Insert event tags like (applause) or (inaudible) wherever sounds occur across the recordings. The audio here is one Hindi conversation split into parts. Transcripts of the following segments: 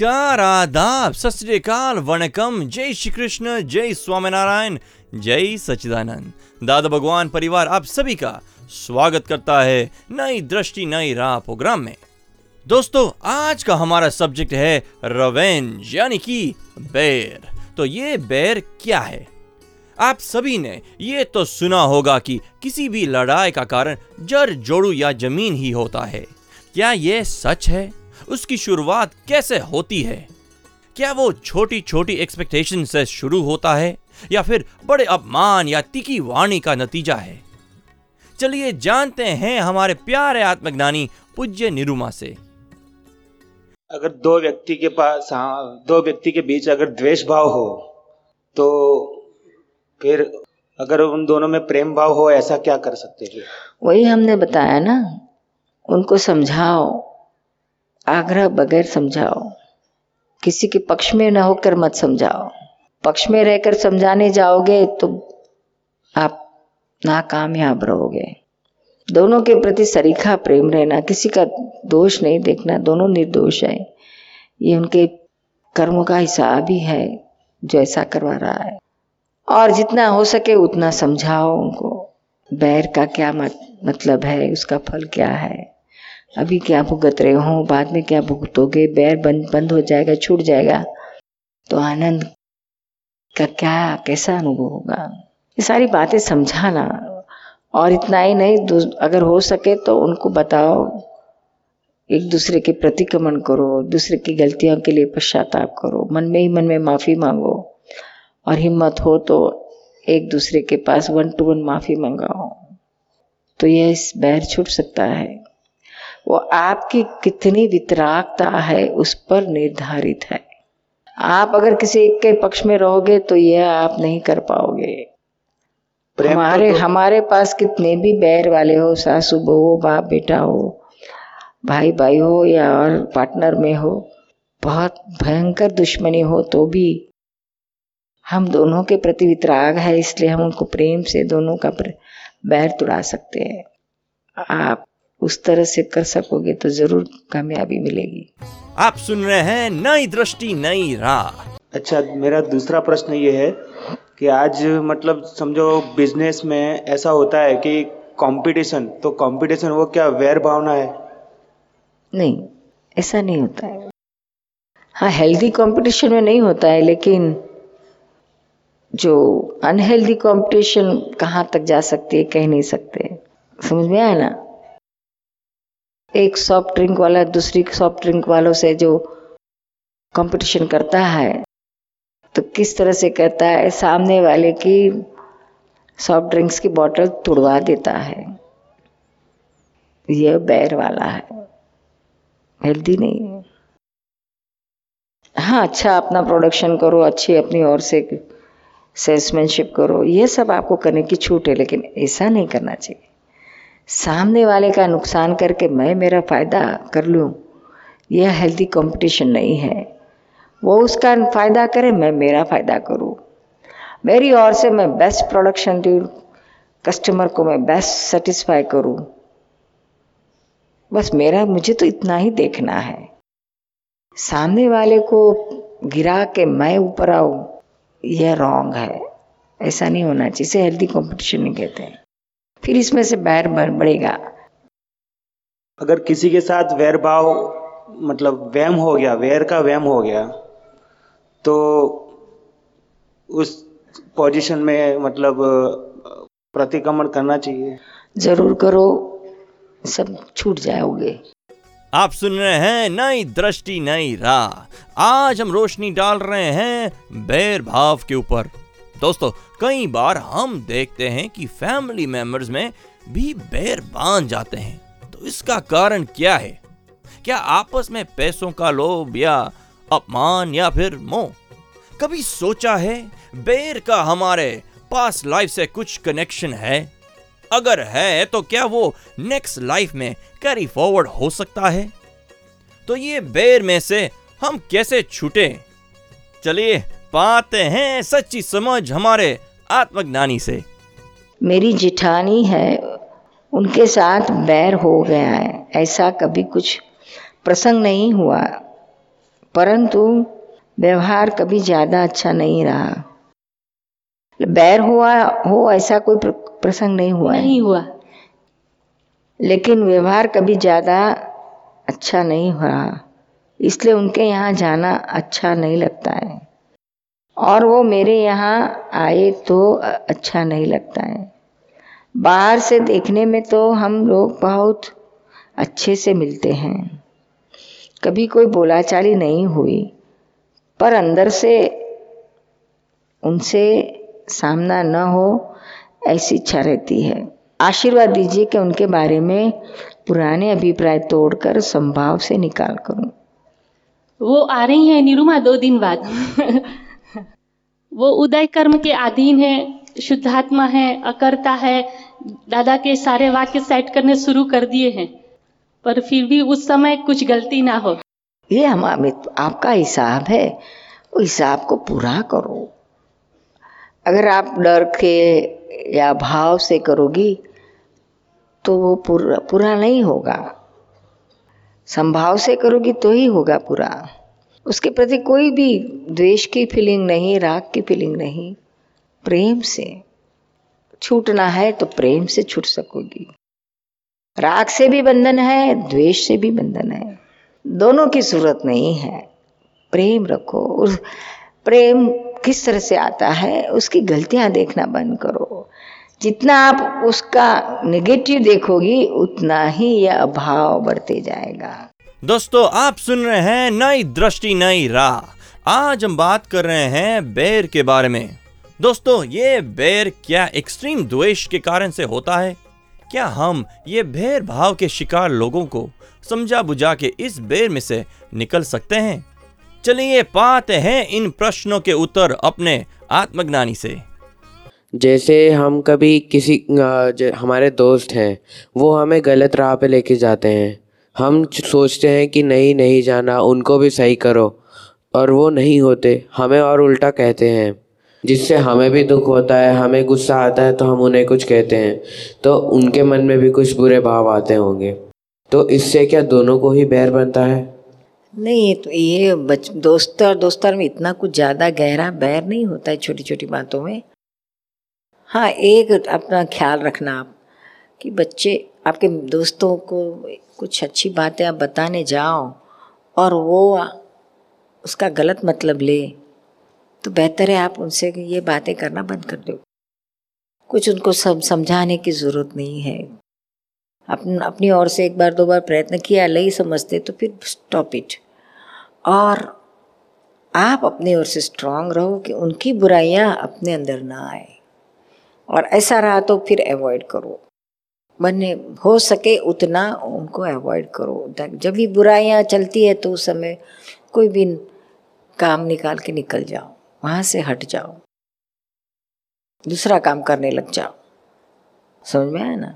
नमस्कार, आदाब सत वणकम। जय श्री कृष्ण जय स्वामीनारायण, जय सचिदानंद दादा भगवान परिवार, आप सभी का स्वागत करता है नई दृष्टि, नई राह प्रोग्राम में। दोस्तों, आज का हमारा सब्जेक्ट है रवेंज यानी कि बैर। तो ये बैर क्या है? आप सभी ने ये तो सुना होगा कि किसी भी लड़ाई का कारण जड़, जोड़ू या ज़मीन ही होता है। क्या ये सच है? उसकी शुरुआत कैसे होती है? क्या वो छोटी छोटी एक्सपेक्टेशन से शुरू होता है या फिर बड़े अपमान या तिकी वाणी का नतीजा है? चलिए जानते हैं हमारे प्यारे आत्मज्ञानी पूज्य निरुमा से। अगर दो व्यक्ति के पास हाँ दो व्यक्ति के बीच अगर द्वेष भाव हो तो फिर अगर उन दोनों में प्रेम भाव हो ऐसा क्या कर सकते हैं? वही हमने बताया ना उनको समझाओ। आग्रह बगैर समझाओ। किसी के पक्ष में न होकर मत समझाओ। पक्ष में रहकर समझाने जाओगे तो आप नाकामयाब रहोगे। दोनों के प्रति सरीखा प्रेम रहना किसी का दोष नहीं देखना दोनों निर्दोष है। ये उनके कर्मों का हिसाब ही है जो ऐसा करवा रहा है। और जितना हो सके उतना समझाओ उनको। बैर का क्या मत, मतलब है उसका फल क्या है? अभी क्या भुगत रहे हो? बाद में क्या भुगतोगे? बैर बंद बंद हो जाएगा, छूट जाएगा। तो आनंद का क्या, कैसा अनुभव होगा? ये सारी बातें समझाना। और इतना ही नहीं अगर हो सके तो उनको बताओ। एक दूसरे के प्रतिक्रमण करो दूसरे की गलतियों के लिए पश्चाताप करो। मन में ही मन में माफ़ी मांगो। और हिम्मत हो तो एक दूसरे के पास वन टू वन माफ़ी मंगाओ। तो यह इस बैर छूट सकता है। वो आपकी कितनी वितरागता है उस पर निर्धारित है। आप अगर किसी एक के पक्ष में रहोगे तो यह आप नहीं कर पाओगे। हमारे तो हमारे पास कितने भी बैर वाले हो सासू बहू बाप बेटा हो भाई भाई हो या और पार्टनर में हो बहुत भयंकर दुश्मनी हो तो भी हम दोनों के प्रति वितराग है इसलिए हम उनको प्रेम से दोनों का बैर तुड़ा सकते हैं। आप उस तरह से कर सकोगे तो ज़रूर कामयाबी मिलेगी। आप सुन रहे हैं नई दृष्टि नई राह। अच्छा मेरा दूसरा प्रश्न ये है कि आज मतलब समझो बिज़नेस में ऐसा होता है कि कंपटीशन तो कंपटीशन वो क्या वैर भावना है? नहीं ऐसा नहीं होता है। हाँ हेल्दी कंपटीशन में नहीं होता है लेकिन जो अनहेल्दी कंपटीशन कहाँ तक जा सकती है कह नहीं सकते। समझ में आया ना? एक सॉफ्ट ड्रिंक वाला दूसरी सॉफ्ट ड्रिंक वालों से जो कंपटीशन करता है तो किस तरह से करता है, सामने वाले की सॉफ्ट ड्रिंक्स की बॉटल तुड़वा देता है। यह बैर वाला है हेल्दी नहीं है। हाँ अच्छा अपना प्रोडक्शन करो, अच्छी अपनी ओर से सेल्समैनशिप करो, ये सब आपको करने की छूट है, लेकिन ऐसा नहीं करना चाहिए। सामने वाले का नुकसान करके मैं मेरा फ़ायदा कर लूँ? यह हेल्दी कंपटीशन नहीं है। वो उसका फ़ायदा करे, मैं मेरा फ़ायदा करूँ। मेरी ओर से मैं बेस्ट प्रोडक्शन दूँ कस्टमर को मैं बेस्ट सेटिस्फाई करूँ। बस मेरा, मुझे तो इतना ही देखना है। सामने वाले को गिरा के मैं ऊपर आऊँ, यह रॉन्ग है। ऐसा नहीं होना चाहिए, इसे हेल्दी कंपटीशन नहीं कहते हैं। फिर इसमें से बैर बढ़ेगा। अगर किसी के साथ वैर भाव मतलब वैम हो गया वैर का वैम हो गया तो उस पोजीशन में मतलब प्रतिक्रमण करना चाहिए। ज़रूर करो सब छूट जाओगे। आप सुन रहे हैं नई दृष्टि नई राह। आज हम रोशनी डाल रहे हैं बैर भाव के ऊपर। दोस्तों, कई बार हम देखते हैं कि फैमिली मेंबर्स में भी बैर बाँध जाते हैं। तो इसका कारण क्या है? क्या आपस में पैसों का लोभ या अपमान या फिर मोह? कभी सोचा है बैर का हमारे पास लाइफ से कुछ कनेक्शन है? अगर है तो क्या वो नेक्स्ट लाइफ में कैरी फॉरवर्ड हो सकता है? तो ये बैर में से हम कैसे छूटे? चलिए पाते हैं सच्ची समझ हमारे आत्मज्ञानी से। मेरी जिठानी है उनके साथ बैर हो गया है ऐसा कभी कुछ प्रसंग नहीं हुआ परंतु व्यवहार कभी ज़्यादा अच्छा नहीं रहा। बैर हुआ हो ऐसा कोई प्रसंग नहीं हुआ नहीं हुआ। लेकिन व्यवहार कभी ज़्यादा अच्छा नहीं हो रहा इसलिए उनके यहाँ जाना अच्छा नहीं लगता है। और वो मेरे यहाँ आए तो अच्छा नहीं लगता है। बाहर से देखने में तो हम लोग बहुत अच्छे से मिलते हैं। कभी कोई बोलाचाली नहीं हुई, पर अंदर से उनसे सामना न हो, ऐसी इच्छा रहती है। आशीर्वाद दीजिए कि उनके बारे में पुराने अभिप्राय तोड़कर संभाव से निकाल करूँ। वो आ रही हैं, निरुमा, दो दिन बाद। (laughs) वो उदय कर्म के अधीन है, शुद्धात्मा है, अकर्ता है, दादा के सारे वाक्य सेट करने शुरू कर दिए हैं। पर फिर भी उस समय कुछ गलती ना हो। ये हमारे आपका हिसाब है हिसाब को पूरा करो। अगर आप डर के या भाव से करोगी तो वो पूरा पूरा नहीं होगा। संभाव से करोगी तो ही होगा पूरा। उसके प्रति कोई भी द्वेष की फीलिंग नहीं, राग की फीलिंग नहीं, प्रेम से। छूटना है तो प्रेम से छूट सकोगी। राग से भी बंधन है, द्वेष से भी बंधन है। दोनों की ज़रूरत नहीं है। प्रेम रखो। उस प्रेम किस तरह से आता है, उसकी गलतियाँ देखना बंद करो। जितना आप उसका नेगेटिव देखोगी, उतना ही यह अभाव बढ़ते जाएगा। दोस्तों, आप सुन रहे हैं नई दृष्टि, नई राह। आज हम बात कर रहे हैं बैर के बारे में। दोस्तों, ये बैर क्या एक्सट्रीम द्वेष के कारण से होता है? क्या हम ये भेद भाव के शिकार लोगों को समझा बुझा के इस बेर में से निकल सकते हैं? चलिए, पाते हैं इन प्रश्नों के उत्तर अपने आत्मज्ञानी से। जैसे हम कभी किसी हमारे दोस्त हैं, वो हमें गलत राह पे लेके जाते हैं। हम सोचते हैं कि नहीं नहीं जाना, उनको भी सही करो और वो नहीं होते, हमें और उल्टा कहते हैं। जिससे हमें भी दुख होता है, हमें गुस्सा आता है तो हम उन्हें कुछ कहते हैं। तो उनके मन में भी कुछ बुरे भाव आते होंगे। तो इससे क्या दोनों को ही बैर बनता है? नहीं तो ये बच दोस्त और दोस्तर में इतना कुछ ज़्यादा गहरा बैर नहीं होता है छोटी छोटी बातों में। हाँ एक अपना ख्याल रखना आप, कि बच्चे आपके दोस्तों को कुछ अच्छी बातें आप बताने जाओ और वो उसका गलत मतलब ले तो बेहतर है आप उनसे ये बातें करना बंद कर दो। कुछ उनको सब समझाने की ज़रूरत नहीं है। अपन अपनी ओर से एक बार दो बार प्रयत्न किया, नहीं समझते तो फिर स्टॉप इट और आप अपनी ओर से स्ट्रांग रहो कि उनकी बुराइयाँ अपने अंदर ना आए। और ऐसा रहा तो फिर अवॉइड करो। बने, हो सके उतना उनको अवॉइड करो। जब भी बुराइयाँ चलती है तो उस समय कोई भी काम निकाल के निकल जाओ, वहाँ से हट जाओ। दूसरा काम करने लग जाओ। समझ में आया ना?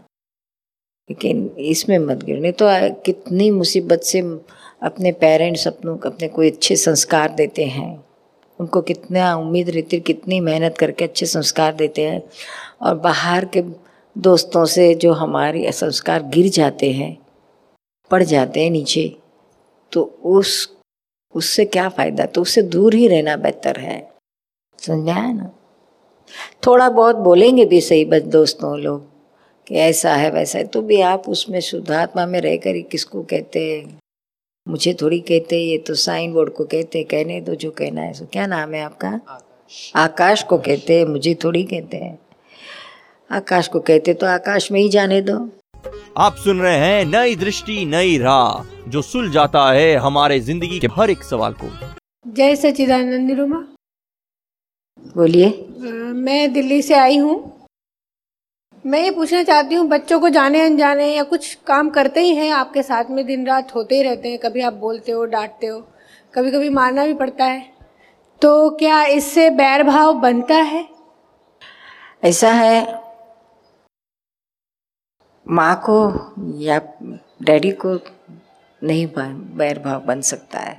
लेकिन इसमें मत गिर। नहीं तो कितनी मुसीबत से अपने पेरेंट्स अपनों को, अपने कोई अच्छे संस्कार देते हैं। उनको कितना उम्मीद रहती कितनी मेहनत करके अच्छे संस्कार देते हैं। और बाहर के दोस्तों से जो हमारे संस्कार गिर जाते हैं पड़ जाते हैं नीचे तो उस उससे क्या फ़ायदा? तो उससे दूर ही रहना बेहतर है। समझ आया ना? थोड़ा बहुत बोलेंगे भी सही बस दोस्तों लोग कि ऐसा है वैसा है तो भी आप उसमें शुद्धात्मा में रहकर ही किसको कहते हैं? मुझे थोड़ी कहते ये तो साइन बोर्ड को कहते कहने दो जो कहना है सो क्या नाम है आपका? आकाश को कहते हैं मुझे थोड़ी कहते हैं। आकाश को कहते तो आकाश में ही जाने दो। आप सुन रहे हैं नई दृष्टि नई राह जो सुल जाता है हमारे ज़िंदगी के हर एक सवाल को। जय सच्चिदानंद निरुमा। बोलिए। मैं दिल्ली से आई हूँ। मैं ये पूछना चाहती हूँ बच्चों को जाने अनजाने या कुछ काम करते ही हैं आपके साथ में दिन रात होते ही रहते हैं कभी आप बोलते हो डांटते हो कभी कभी मारना भी पड़ता है। तो क्या इससे बैर भाव बनता है? ऐसा है माँ को या डैडी को नहीं बैर भाव बन सकता है,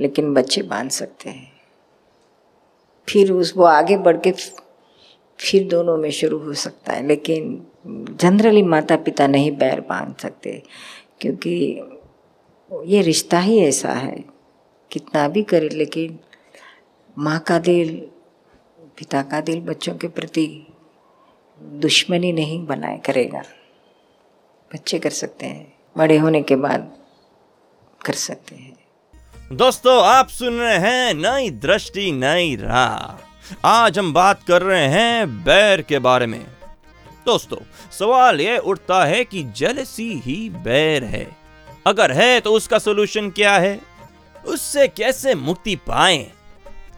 लेकिन बच्चे बाँध सकते हैं। फिर उस, वो आगे बढ़ के फिर दोनों में शुरू हो सकता है, लेकिन जनरली माता पिता नहीं बैर बाँध सकते, क्योंकि ये रिश्ता ही ऐसा है, कितना भी करे, लेकिन माँ का दिल, पिता का दिल बच्चों के प्रति दुश्मनी नहीं बनाए करेगा। बच्चे कर सकते हैं बड़े होने के बाद कर सकते हैं। दोस्तों आप सुन रहे हैं नई दृष्टि नई राह। आज हम बात कर रहे हैं बैर के बारे में। दोस्तों सवाल ये उठता है कि जेलसी ही बैर है। अगर है तो उसका सोल्यूशन क्या है? उससे कैसे मुक्ति पाएँ?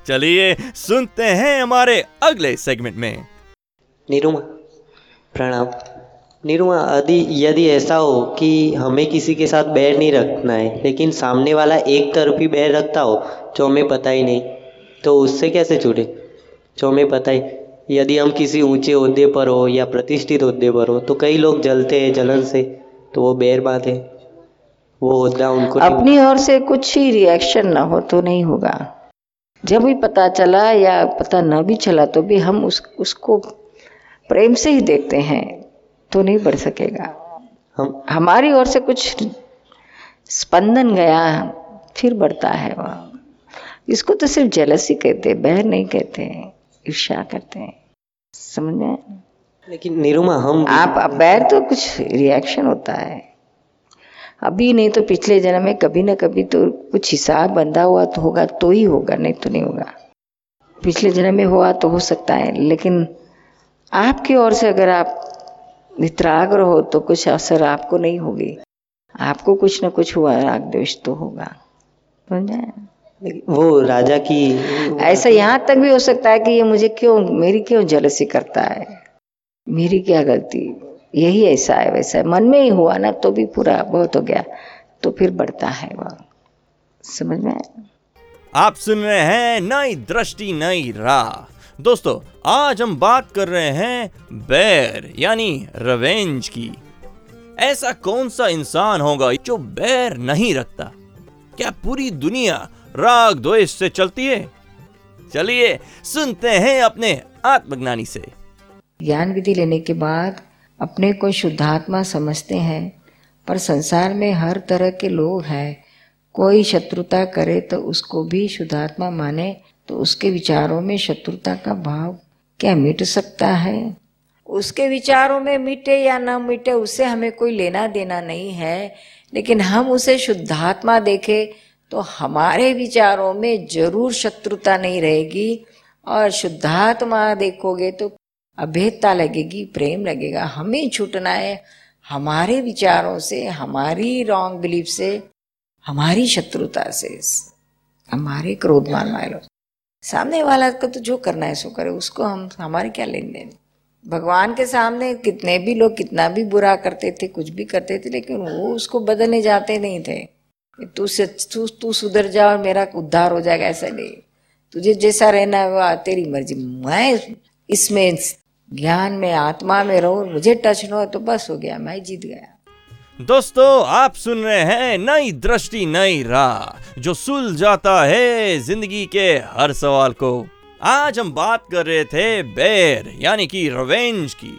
चलिए सुनते हैं हमारे अगले सेगमेंट में। निरुमा प्रणाम। निरुमा यदि यदि ऐसा हो कि हमें किसी के साथ बैर नहीं रखना है, लेकिन सामने वाला एक तरफी बैर रखता हो, जो हमें पता ही नहीं तो उससे कैसे छूटे जो हमें पता ही, यदि हम किसी ऊँचे ओहदे पर हो या प्रतिष्ठित ओहदे पर हो तो कई लोग जलते हैं जलन से तो वो बैर बात है वो ओहदा उनको अपनी ओर से कुछ ही रिएक्शन ना हो तो नहीं होगा। जब भी पता चला या पता न भी चला तो भी हम उस, उसको प्रेम से ही देखते हैं। तो नहीं बढ़ सकेगा। हम हमारी ओर से कुछ स्पंदन गया फिर बढ़ता है वह। इसको तो सिर्फ़ जेलसी कहते हैं बहर नहीं कहते हैं ईर्ष्या करते हैं। समझ में लेकिन निरुमा हम आप बैर तो कुछ रिएक्शन होता है। अभी नहीं तो पिछले जन्म में कभी ना कभी तो कुछ हिसाब बंधा हुआ तो होगा तो ही होगा नहीं तो नहीं होगा। पिछले जन्म में हुआ तो हो सकता है लेकिन आपकी ओर से अगर आप नित्राग्र हो तो कुछ असर आपको नहीं होगी। आपको कुछ ना कुछ हुआ राग द्वेष तो होगा। समझे? वो राजा की ऐसा यहाँ तक भी हो सकता है कि ये मुझे क्यों मेरी क्यों जलसी करता है? मेरी क्या गलती? यही ऐसा है वैसा है। मन में ही हुआ ना तो भी पूरा बहुत हो गया तो फिर बढ़ता है वह समझ में? आप सुन रहे हैं नई दृष्टि नई राह। दोस्तों, आज हम बात कर रहे हैं बैर, यानी रवेंज की। ऐसा कौन सा इंसान होगा जो बैर नहीं रखता? क्या पूरी दुनिया राग द्वेष से चलती है? चलिए सुनते हैं अपने आत्मज्ञानी से। ज्ञान विधि लेने के बाद अपने को शुद्धात्मा समझते हैं, पर संसार में हर तरह के लोग हैं। कोई शत्रुता करे तो उसको भी शुद्धात्मा माने तो उसके विचारों में शत्रुता का भाव क्या मिट सकता है? उसके विचारों में मिटे या ना मिटे उससे हमें कोई लेना देना नहीं है। लेकिन हम उसे शुद्धात्मा देखे तो हमारे विचारों में ज़रूर शत्रुता नहीं रहेगी। और शुद्धात्मा देखोगे तो अभेदता लगेगी, प्रेम लगेगा। हमें छूटना है हमारे विचारों से, हमारी रॉन्ग बिलीफ से, हमारी शत्रुता से, हमारे क्रोधमान मायलो सामने वाला को तो जो करना है सो करे, उसको हम हमारे क्या लेन देन भगवान के सामने कितने भी लोग कितना भी बुरा करते थे, कुछ भी करते थे, लेकिन वो उसको बदलने जाते नहीं थे। तू से, तू तू सुधर जा और मेरा उद्धार हो जाएगा, ऐसा नहीं। तुझे जैसा रहना है वो तेरी मर्ज़ी। मैं इसमें ज्ञान में, आत्मा में रहूँ, मुझे टच न हो तो बस हो गया, मैं जीत गया। दोस्तों, आप सुन रहे हैं नई दृष्टि, नई राह, जो सुल जाता है ज़िंदगी के हर सवाल को। आज हम बात कर रहे थे बेर, यानी कि रवेंज की।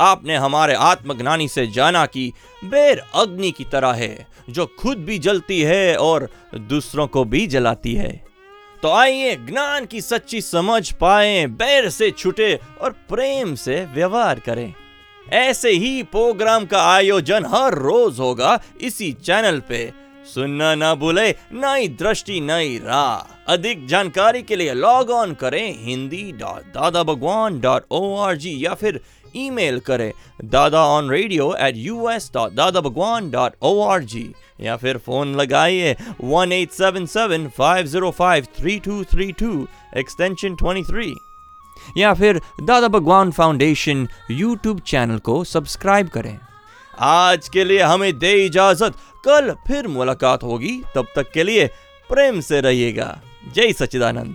आपने हमारे आत्मज्ञानी से जाना कि बेर अग्नि की तरह है, जो खुद भी जलती है और दूसरों को भी जलाती है। तो आइए ज्ञान की सच्ची समझ पाए, बैर से छुटे और प्रेम से व्यवहार करें। ऐसे ही प्रोग्राम का आयोजन हर रोज होगा इसी चैनल पे। सुनना ना भूले, नई दृष्टि, नई राह। अधिक जानकारी के लिए लॉग ऑन करें Hindi dot Dada Bhagwan dot O R G या फिर ईमेल करें Dada on radio at U S dot Dada Bhagwan dot O R G या फिर फ़ोन लगाइए one eight seven seven five zero five three two three two extension twenty three या फिर Dada Bhagwan foundation YouTube channel को सब्सक्राइब करें। आज के लिए हमें दे इजाज़त। कल फिर मुलाकात होगी। तब तक के लिए प्रेम से रहिएगा। जय सच्चिदानंद।